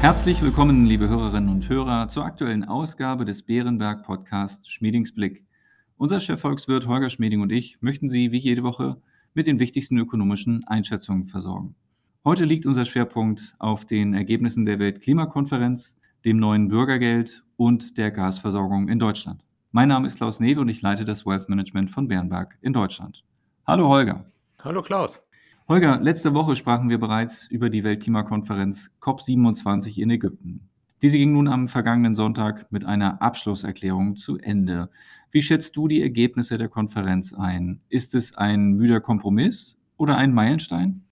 Herzlich willkommen, liebe Hörerinnen und Hörer, zur aktuellen Ausgabe des Bärenberg Podcast Schmiedings Blick. Unser Chefvolkswirt Holger Schmieding und ich möchten Sie wie jede Woche mit den wichtigsten ökonomischen Einschätzungen versorgen. Heute liegt unser Schwerpunkt auf den Ergebnissen der Weltklimakonferenz, dem neuen Bürgergeld und der Gasversorgung in Deutschland. Mein Name ist Klaus Newe und ich leite das Wealth Management von Bärenberg in Deutschland. Hallo Holger. Hallo Klaus. Holger, letzte Woche sprachen wir bereits über die Weltklimakonferenz COP27 in Ägypten. Diese ging nun am vergangenen Sonntag mit einer Abschlusserklärung zu Ende. Wie schätzt du die Ergebnisse der Konferenz ein? Ist es ein müder Kompromiss oder ein Meilenstein?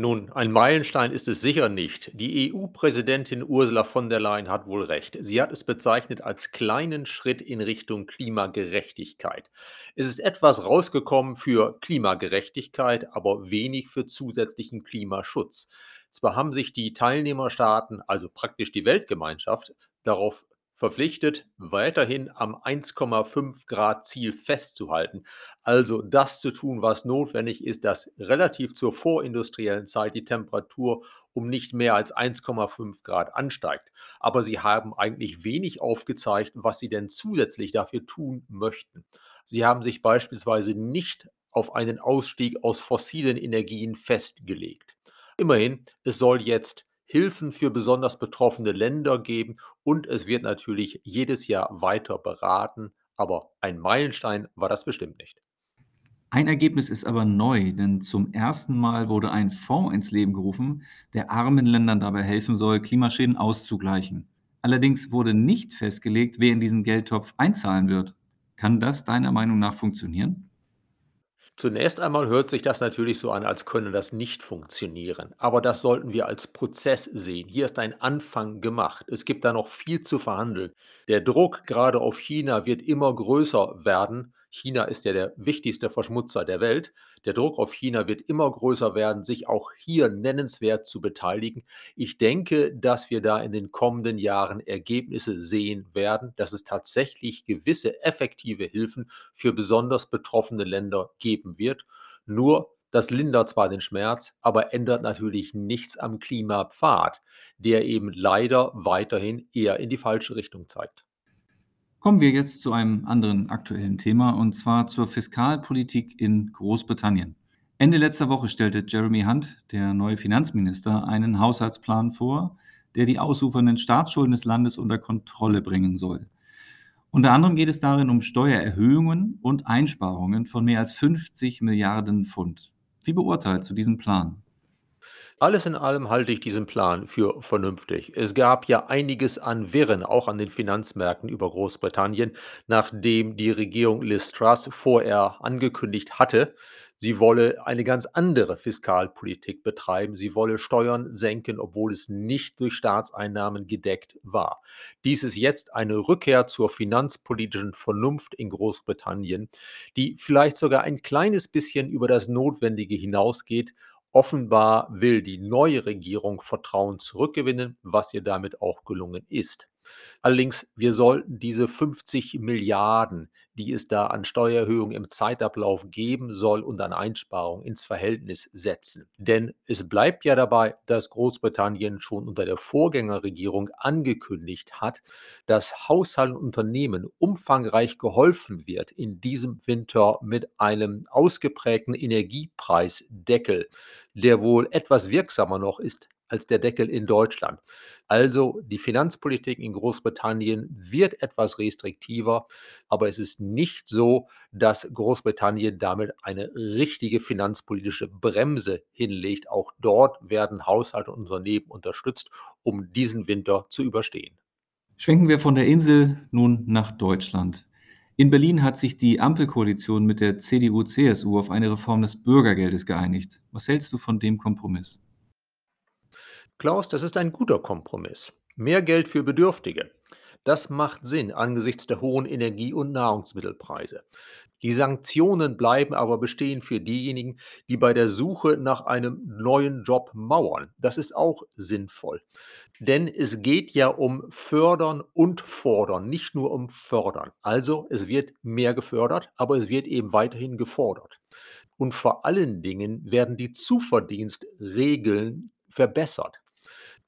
Nun, ein Meilenstein ist es sicher nicht. Die EU-Präsidentin Ursula von der Leyen hat wohl recht. Sie hat es bezeichnet als kleinen Schritt in Richtung Klimagerechtigkeit. Es ist etwas rausgekommen für Klimagerechtigkeit, aber wenig für zusätzlichen Klimaschutz. Zwar haben sich die Teilnehmerstaaten, also praktisch die Weltgemeinschaft, darauf verpflichtet, weiterhin am 1,5 Grad Ziel festzuhalten. Also das zu tun, was notwendig ist, dass relativ zur vorindustriellen Zeit die Temperatur um nicht mehr als 1,5 Grad ansteigt. Aber sie haben eigentlich wenig aufgezeigt, was sie denn zusätzlich dafür tun möchten. Sie haben sich beispielsweise nicht auf einen Ausstieg aus fossilen Energien festgelegt. Immerhin, es soll jetzt Hilfen für besonders betroffene Länder geben und es wird natürlich jedes Jahr weiter beraten, aber ein Meilenstein war das bestimmt nicht. Ein Ergebnis ist aber neu, denn zum ersten Mal wurde ein Fonds ins Leben gerufen, der armen Ländern dabei helfen soll, Klimaschäden auszugleichen. Allerdings wurde nicht festgelegt, wer in diesen Geldtopf einzahlen wird. Kann das deiner Meinung nach funktionieren? Zunächst einmal hört sich das natürlich so an, als könne das nicht funktionieren. Aber das sollten wir als Prozess sehen. Hier ist ein Anfang gemacht. Es gibt da noch viel zu verhandeln. Der Druck gerade auf China wird immer größer werden. China ist ja der wichtigste Verschmutzer der Welt. Der Druck auf China wird immer größer werden, sich auch hier nennenswert zu beteiligen. Ich denke, dass wir da in den kommenden Jahren Ergebnisse sehen werden, dass es tatsächlich gewisse effektive Hilfen für besonders betroffene Länder geben wird. Nur das lindert zwar den Schmerz, aber ändert natürlich nichts am Klimapfad, der eben leider weiterhin eher in die falsche Richtung zeigt. Kommen wir jetzt zu einem anderen aktuellen Thema, und zwar zur Fiskalpolitik in Großbritannien. Ende letzter Woche stellte Jeremy Hunt, der neue Finanzminister, einen Haushaltsplan vor, der die ausufernden Staatsschulden des Landes unter Kontrolle bringen soll. Unter anderem geht es darin um Steuererhöhungen und Einsparungen von mehr als 50 Milliarden Pfund. Wie beurteilst du diesen Plan? Alles in allem halte ich diesen Plan für vernünftig. Es gab ja einiges an Wirren, auch an den Finanzmärkten über Großbritannien, nachdem die Regierung Liz Truss vorher angekündigt hatte, sie wolle eine ganz andere Fiskalpolitik betreiben. Sie wolle Steuern senken, obwohl es nicht durch Staatseinnahmen gedeckt war. Dies ist jetzt eine Rückkehr zur finanzpolitischen Vernunft in Großbritannien, die vielleicht sogar ein kleines bisschen über das Notwendige hinausgeht Offenbar will die neue Regierung Vertrauen zurückgewinnen, was ihr damit auch gelungen ist. Allerdings, wir sollten diese 50 Milliarden, die es da an Steuererhöhungen im Zeitablauf geben soll und an Einsparungen ins Verhältnis setzen. Denn es bleibt ja dabei, dass Großbritannien schon unter der Vorgängerregierung angekündigt hat, dass Haushalten und Unternehmen umfangreich geholfen wird in diesem Winter mit einem ausgeprägten Energiepreisdeckel, der wohl etwas wirksamer noch ist als der Deckel in Deutschland. Also die Finanzpolitik in Großbritannien wird etwas restriktiver, aber es ist nicht so, dass Großbritannien damit eine richtige finanzpolitische Bremse hinlegt. Auch dort werden Haushalte und Unternehmen unterstützt, um diesen Winter zu überstehen. Schwenken wir von der Insel nun nach Deutschland. In Berlin hat sich die Ampelkoalition mit der CDU-CSU auf eine Reform des Bürgergeldes geeinigt. Was hältst du von dem Kompromiss? Klaus, das ist ein guter Kompromiss. Mehr Geld für Bedürftige. Das macht Sinn angesichts der hohen Energie- und Nahrungsmittelpreise. Die Sanktionen bleiben aber bestehen für diejenigen, die bei der Suche nach einem neuen Job mauern. Das ist auch sinnvoll. Denn es geht ja um Fördern und Fordern, nicht nur um Fördern. Also es wird mehr gefördert, aber es wird eben weiterhin gefordert. Und vor allen Dingen werden die Zuverdienstregeln verbessert.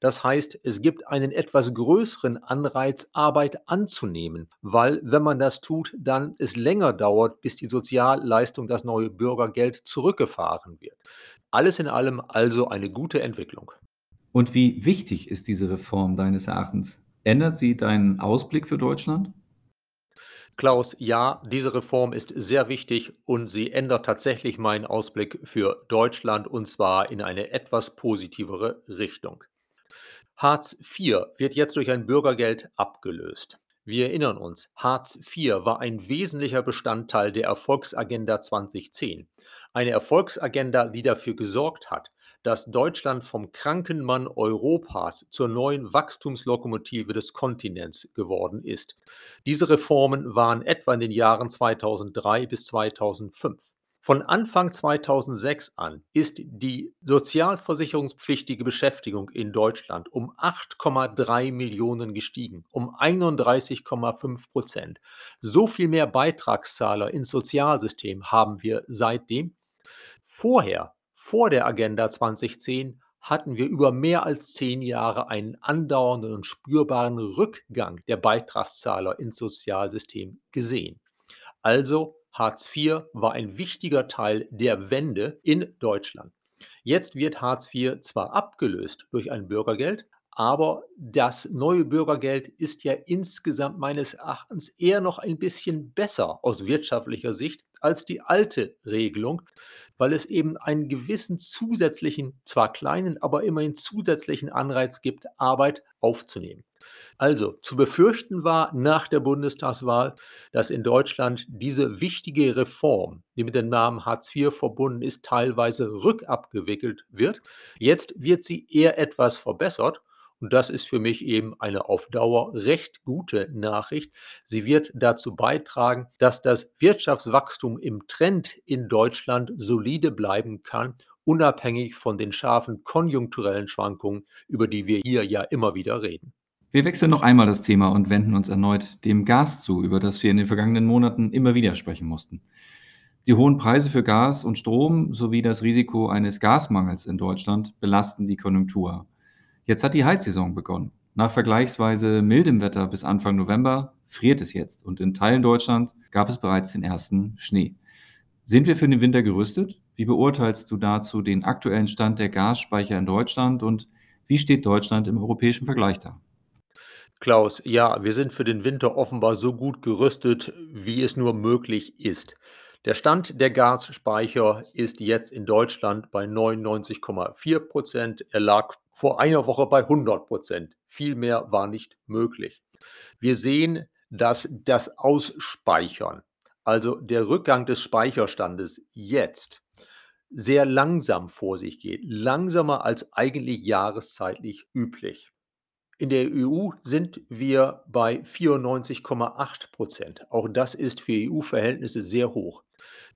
Das heißt, es gibt einen etwas größeren Anreiz, Arbeit anzunehmen, weil wenn man das tut, dann es länger dauert, bis die Sozialleistung, das neue Bürgergeld zurückgefahren wird. Alles in allem also eine gute Entwicklung. Und wie wichtig ist diese Reform deines Erachtens? Ändert sie deinen Ausblick für Deutschland? Klaus, ja, diese Reform ist sehr wichtig und sie ändert tatsächlich meinen Ausblick für Deutschland und zwar in eine etwas positivere Richtung. Hartz IV wird jetzt durch ein Bürgergeld abgelöst. Wir erinnern uns, Hartz IV war ein wesentlicher Bestandteil der Erfolgsagenda 2010. Eine Erfolgsagenda, die dafür gesorgt hat, dass Deutschland vom kranken Mann Europas zur neuen Wachstumslokomotive des Kontinents geworden ist. Diese Reformen waren etwa in den Jahren 2003 bis 2005. Von Anfang 2006 an ist die sozialversicherungspflichtige Beschäftigung in Deutschland um 8,3 Millionen gestiegen, um 31,5 Prozent. So viel mehr Beitragszahler ins Sozialsystem haben wir seitdem. Vorher vor der Agenda 2010 hatten wir über mehr als zehn Jahre einen andauernden und spürbaren Rückgang der Beitragszahler ins Sozialsystem gesehen. Also Hartz IV war ein wichtiger Teil der Wende in Deutschland. Jetzt wird Hartz IV zwar abgelöst durch ein Bürgergeld, aber das neue Bürgergeld ist ja insgesamt meines Erachtens eher noch ein bisschen besser aus wirtschaftlicher Sicht als die alte Regelung, weil es eben einen gewissen zusätzlichen, zwar kleinen, aber immerhin zusätzlichen Anreiz gibt, Arbeit aufzunehmen. Also zu befürchten war nach der Bundestagswahl, dass in Deutschland diese wichtige Reform, die mit dem Namen Hartz IV verbunden ist, teilweise rückabgewickelt wird. Jetzt wird sie eher etwas verbessert und das ist für mich eben eine auf Dauer recht gute Nachricht. Sie wird dazu beitragen, dass das Wirtschaftswachstum im Trend in Deutschland solide bleiben kann, unabhängig von den scharfen konjunkturellen Schwankungen, über die wir hier ja immer wieder reden. Wir wechseln noch einmal das Thema und wenden uns erneut dem Gas zu, über das wir in den vergangenen Monaten immer wieder sprechen mussten. Die hohen Preise für Gas und Strom sowie das Risiko eines Gasmangels in Deutschland belasten die Konjunktur. Jetzt hat die Heizsaison begonnen. Nach vergleichsweise mildem Wetter bis Anfang November friert es jetzt und in Teilen Deutschland gab es bereits den ersten Schnee. Sind wir für den Winter gerüstet? Wie beurteilst du dazu den aktuellen Stand der Gasspeicher in Deutschland und wie steht Deutschland im europäischen Vergleich da? Klaus, ja, wir sind für den Winter offenbar so gut gerüstet, wie es nur möglich ist. Der Stand der Gasspeicher ist jetzt in Deutschland bei 99,4 Prozent. Er lag vor einer Woche bei 100 Prozent. Viel mehr war nicht möglich. Wir sehen, dass das Ausspeichern, also der Rückgang des Speicherstandes jetzt sehr langsam vor sich geht, langsamer als eigentlich jahreszeitlich üblich. In der EU sind wir bei 94,8 Prozent. Auch das ist für EU-Verhältnisse sehr hoch.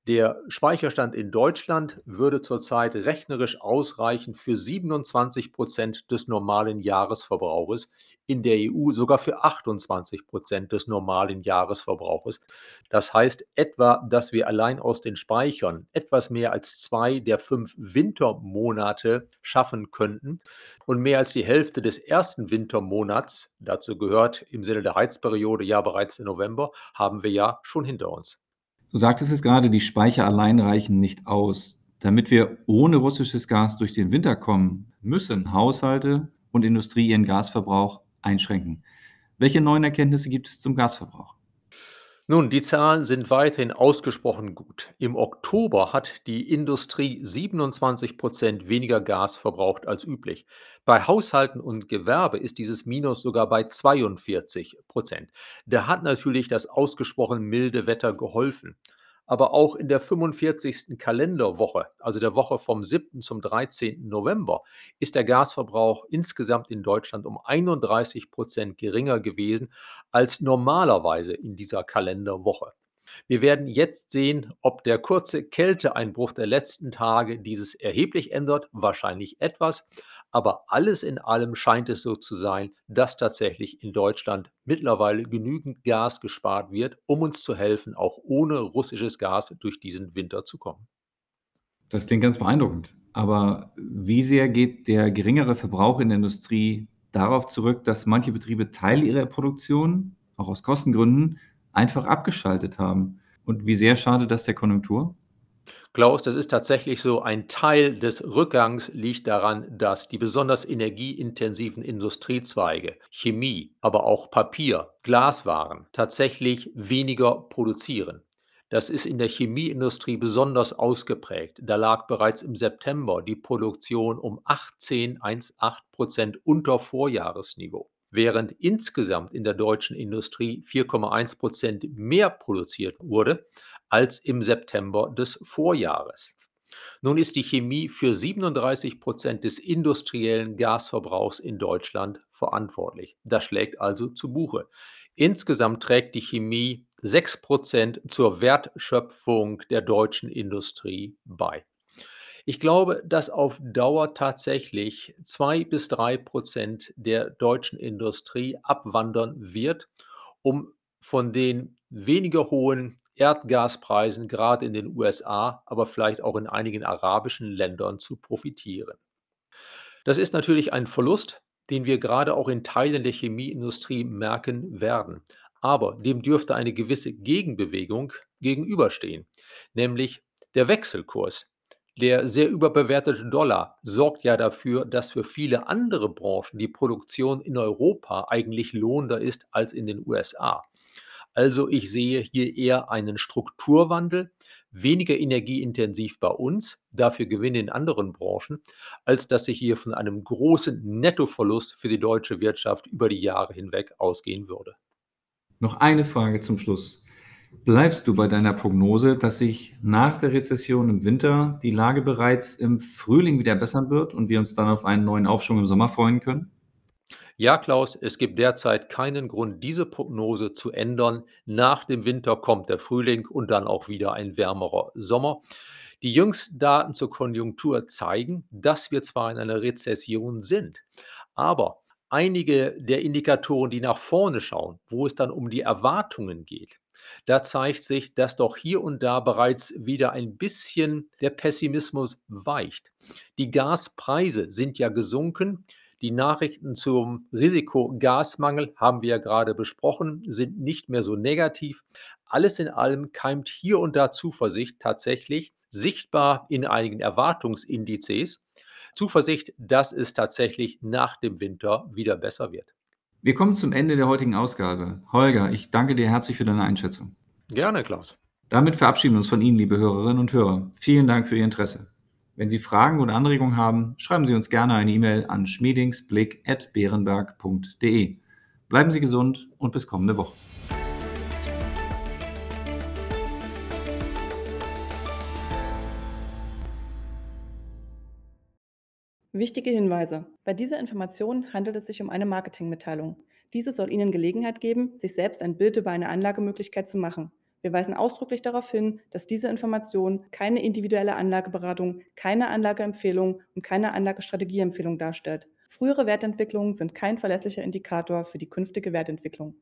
Der Speicherstand in Deutschland würde zurzeit rechnerisch ausreichen für 27 Prozent des normalen Jahresverbrauches, in der EU sogar für 28 Prozent des normalen Jahresverbrauches. Das heißt etwa, dass wir allein aus den Speichern etwas mehr als zwei der fünf Wintermonate schaffen könnten und mehr als die Hälfte des ersten Wintermonats, dazu gehört im Sinne der Heizperiode ja bereits der November, haben wir ja schon hinter uns. Du sagtest es gerade, die Speicher allein reichen nicht aus. Damit wir ohne russisches Gas durch den Winter kommen, müssen Haushalte und Industrie ihren Gasverbrauch einschränken. Welche neuen Erkenntnisse gibt es zum Gasverbrauch? Nun, die Zahlen sind weiterhin ausgesprochen gut. Im Oktober hat die Industrie 27 Prozent weniger Gas verbraucht als üblich. Bei Haushalten und Gewerbe ist dieses Minus sogar bei 42 Prozent. Da hat natürlich das ausgesprochen milde Wetter geholfen aber auch in der 45. Kalenderwoche, also der Woche vom 7. zum 13. November, ist der Gasverbrauch insgesamt in Deutschland um 31 Prozent geringer gewesen als normalerweise in dieser Kalenderwoche. Wir werden jetzt sehen, ob der kurze Kälteeinbruch der letzten Tage dieses erheblich ändert, wahrscheinlich etwas, aber alles in allem scheint es so zu sein, dass tatsächlich in Deutschland mittlerweile genügend Gas gespart wird, um uns zu helfen, auch ohne russisches Gas durch diesen Winter zu kommen. Das klingt ganz beeindruckend. Aber wie sehr geht der geringere Verbrauch in der Industrie darauf zurück, dass manche Betriebe Teile ihrer Produktion, auch aus Kostengründen, einfach abgeschaltet haben? Und wie sehr schadet das der Konjunktur? Klaus, das ist tatsächlich so. Ein Teil des Rückgangs liegt daran, dass die besonders energieintensiven Industriezweige, Chemie, aber auch Papier, Glaswaren tatsächlich weniger produzieren. Das ist in der Chemieindustrie besonders ausgeprägt. Da lag bereits im September die Produktion um 18,18 Prozent unter Vorjahresniveau. Während insgesamt in der deutschen Industrie 4,1 Prozent mehr produziert wurde als im September des Vorjahres. Nun ist die Chemie für 37 Prozent des industriellen Gasverbrauchs in Deutschland verantwortlich. Das schlägt also zu Buche. Insgesamt trägt die Chemie 6 Prozent zur Wertschöpfung der deutschen Industrie bei. Ich glaube, dass auf Dauer tatsächlich 2 bis 3 Prozent der deutschen Industrie abwandern wird, um von den weniger hohen Erdgaspreisen gerade in den USA, aber vielleicht auch in einigen arabischen Ländern zu profitieren. Das ist natürlich ein Verlust, den wir gerade auch in Teilen der Chemieindustrie merken werden. Aber dem dürfte eine gewisse Gegenbewegung gegenüberstehen, nämlich der Wechselkurs. Der sehr überbewertete Dollar sorgt ja dafür, dass für viele andere Branchen die Produktion in Europa eigentlich lohnender ist als in den USA. Also ich sehe hier eher einen Strukturwandel, weniger energieintensiv bei uns, dafür Gewinne in anderen Branchen, als dass ich hier von einem großen Nettoverlust für die deutsche Wirtschaft über die Jahre hinweg ausgehen würde. Noch eine Frage zum Schluss. Bleibst du bei deiner Prognose, dass sich nach der Rezession im Winter die Lage bereits im Frühling wieder bessern wird und wir uns dann auf einen neuen Aufschwung im Sommer freuen können? Ja, Klaus, es gibt derzeit keinen Grund, diese Prognose zu ändern. Nach dem Winter kommt der Frühling und dann auch wieder ein wärmerer Sommer. Die jüngsten Daten zur Konjunktur zeigen, dass wir zwar in einer Rezession sind, aber einige der Indikatoren, die nach vorne schauen, wo es dann um die Erwartungen geht, da zeigt sich, dass doch hier und da bereits wieder ein bisschen der Pessimismus weicht. Die Gaspreise sind ja gesunken. Die Nachrichten zum Risikogasmangel haben wir ja gerade besprochen, sind nicht mehr so negativ. Alles in allem keimt hier und da Zuversicht tatsächlich, sichtbar in einigen Erwartungsindizes. Zuversicht, dass es tatsächlich nach dem Winter wieder besser wird. Wir kommen zum Ende der heutigen Ausgabe. Holger, ich danke dir herzlich für deine Einschätzung. Gerne, Klaus. Damit verabschieden wir uns von Ihnen, liebe Hörerinnen und Hörer. Vielen Dank für Ihr Interesse. Wenn Sie Fragen oder Anregungen haben, schreiben Sie uns gerne eine E-Mail an schmiedingsblick.beerenberg.de. Bleiben Sie gesund und bis kommende Woche. Wichtige Hinweise. Bei dieser Information handelt es sich um eine Marketingmitteilung. Diese soll Ihnen Gelegenheit geben, sich selbst ein Bild über eine Anlagemöglichkeit zu machen. Wir weisen ausdrücklich darauf hin, dass diese Information keine individuelle Anlageberatung, keine Anlageempfehlung und keine Anlagestrategieempfehlung darstellt. Frühere Wertentwicklungen sind kein verlässlicher Indikator für die künftige Wertentwicklung.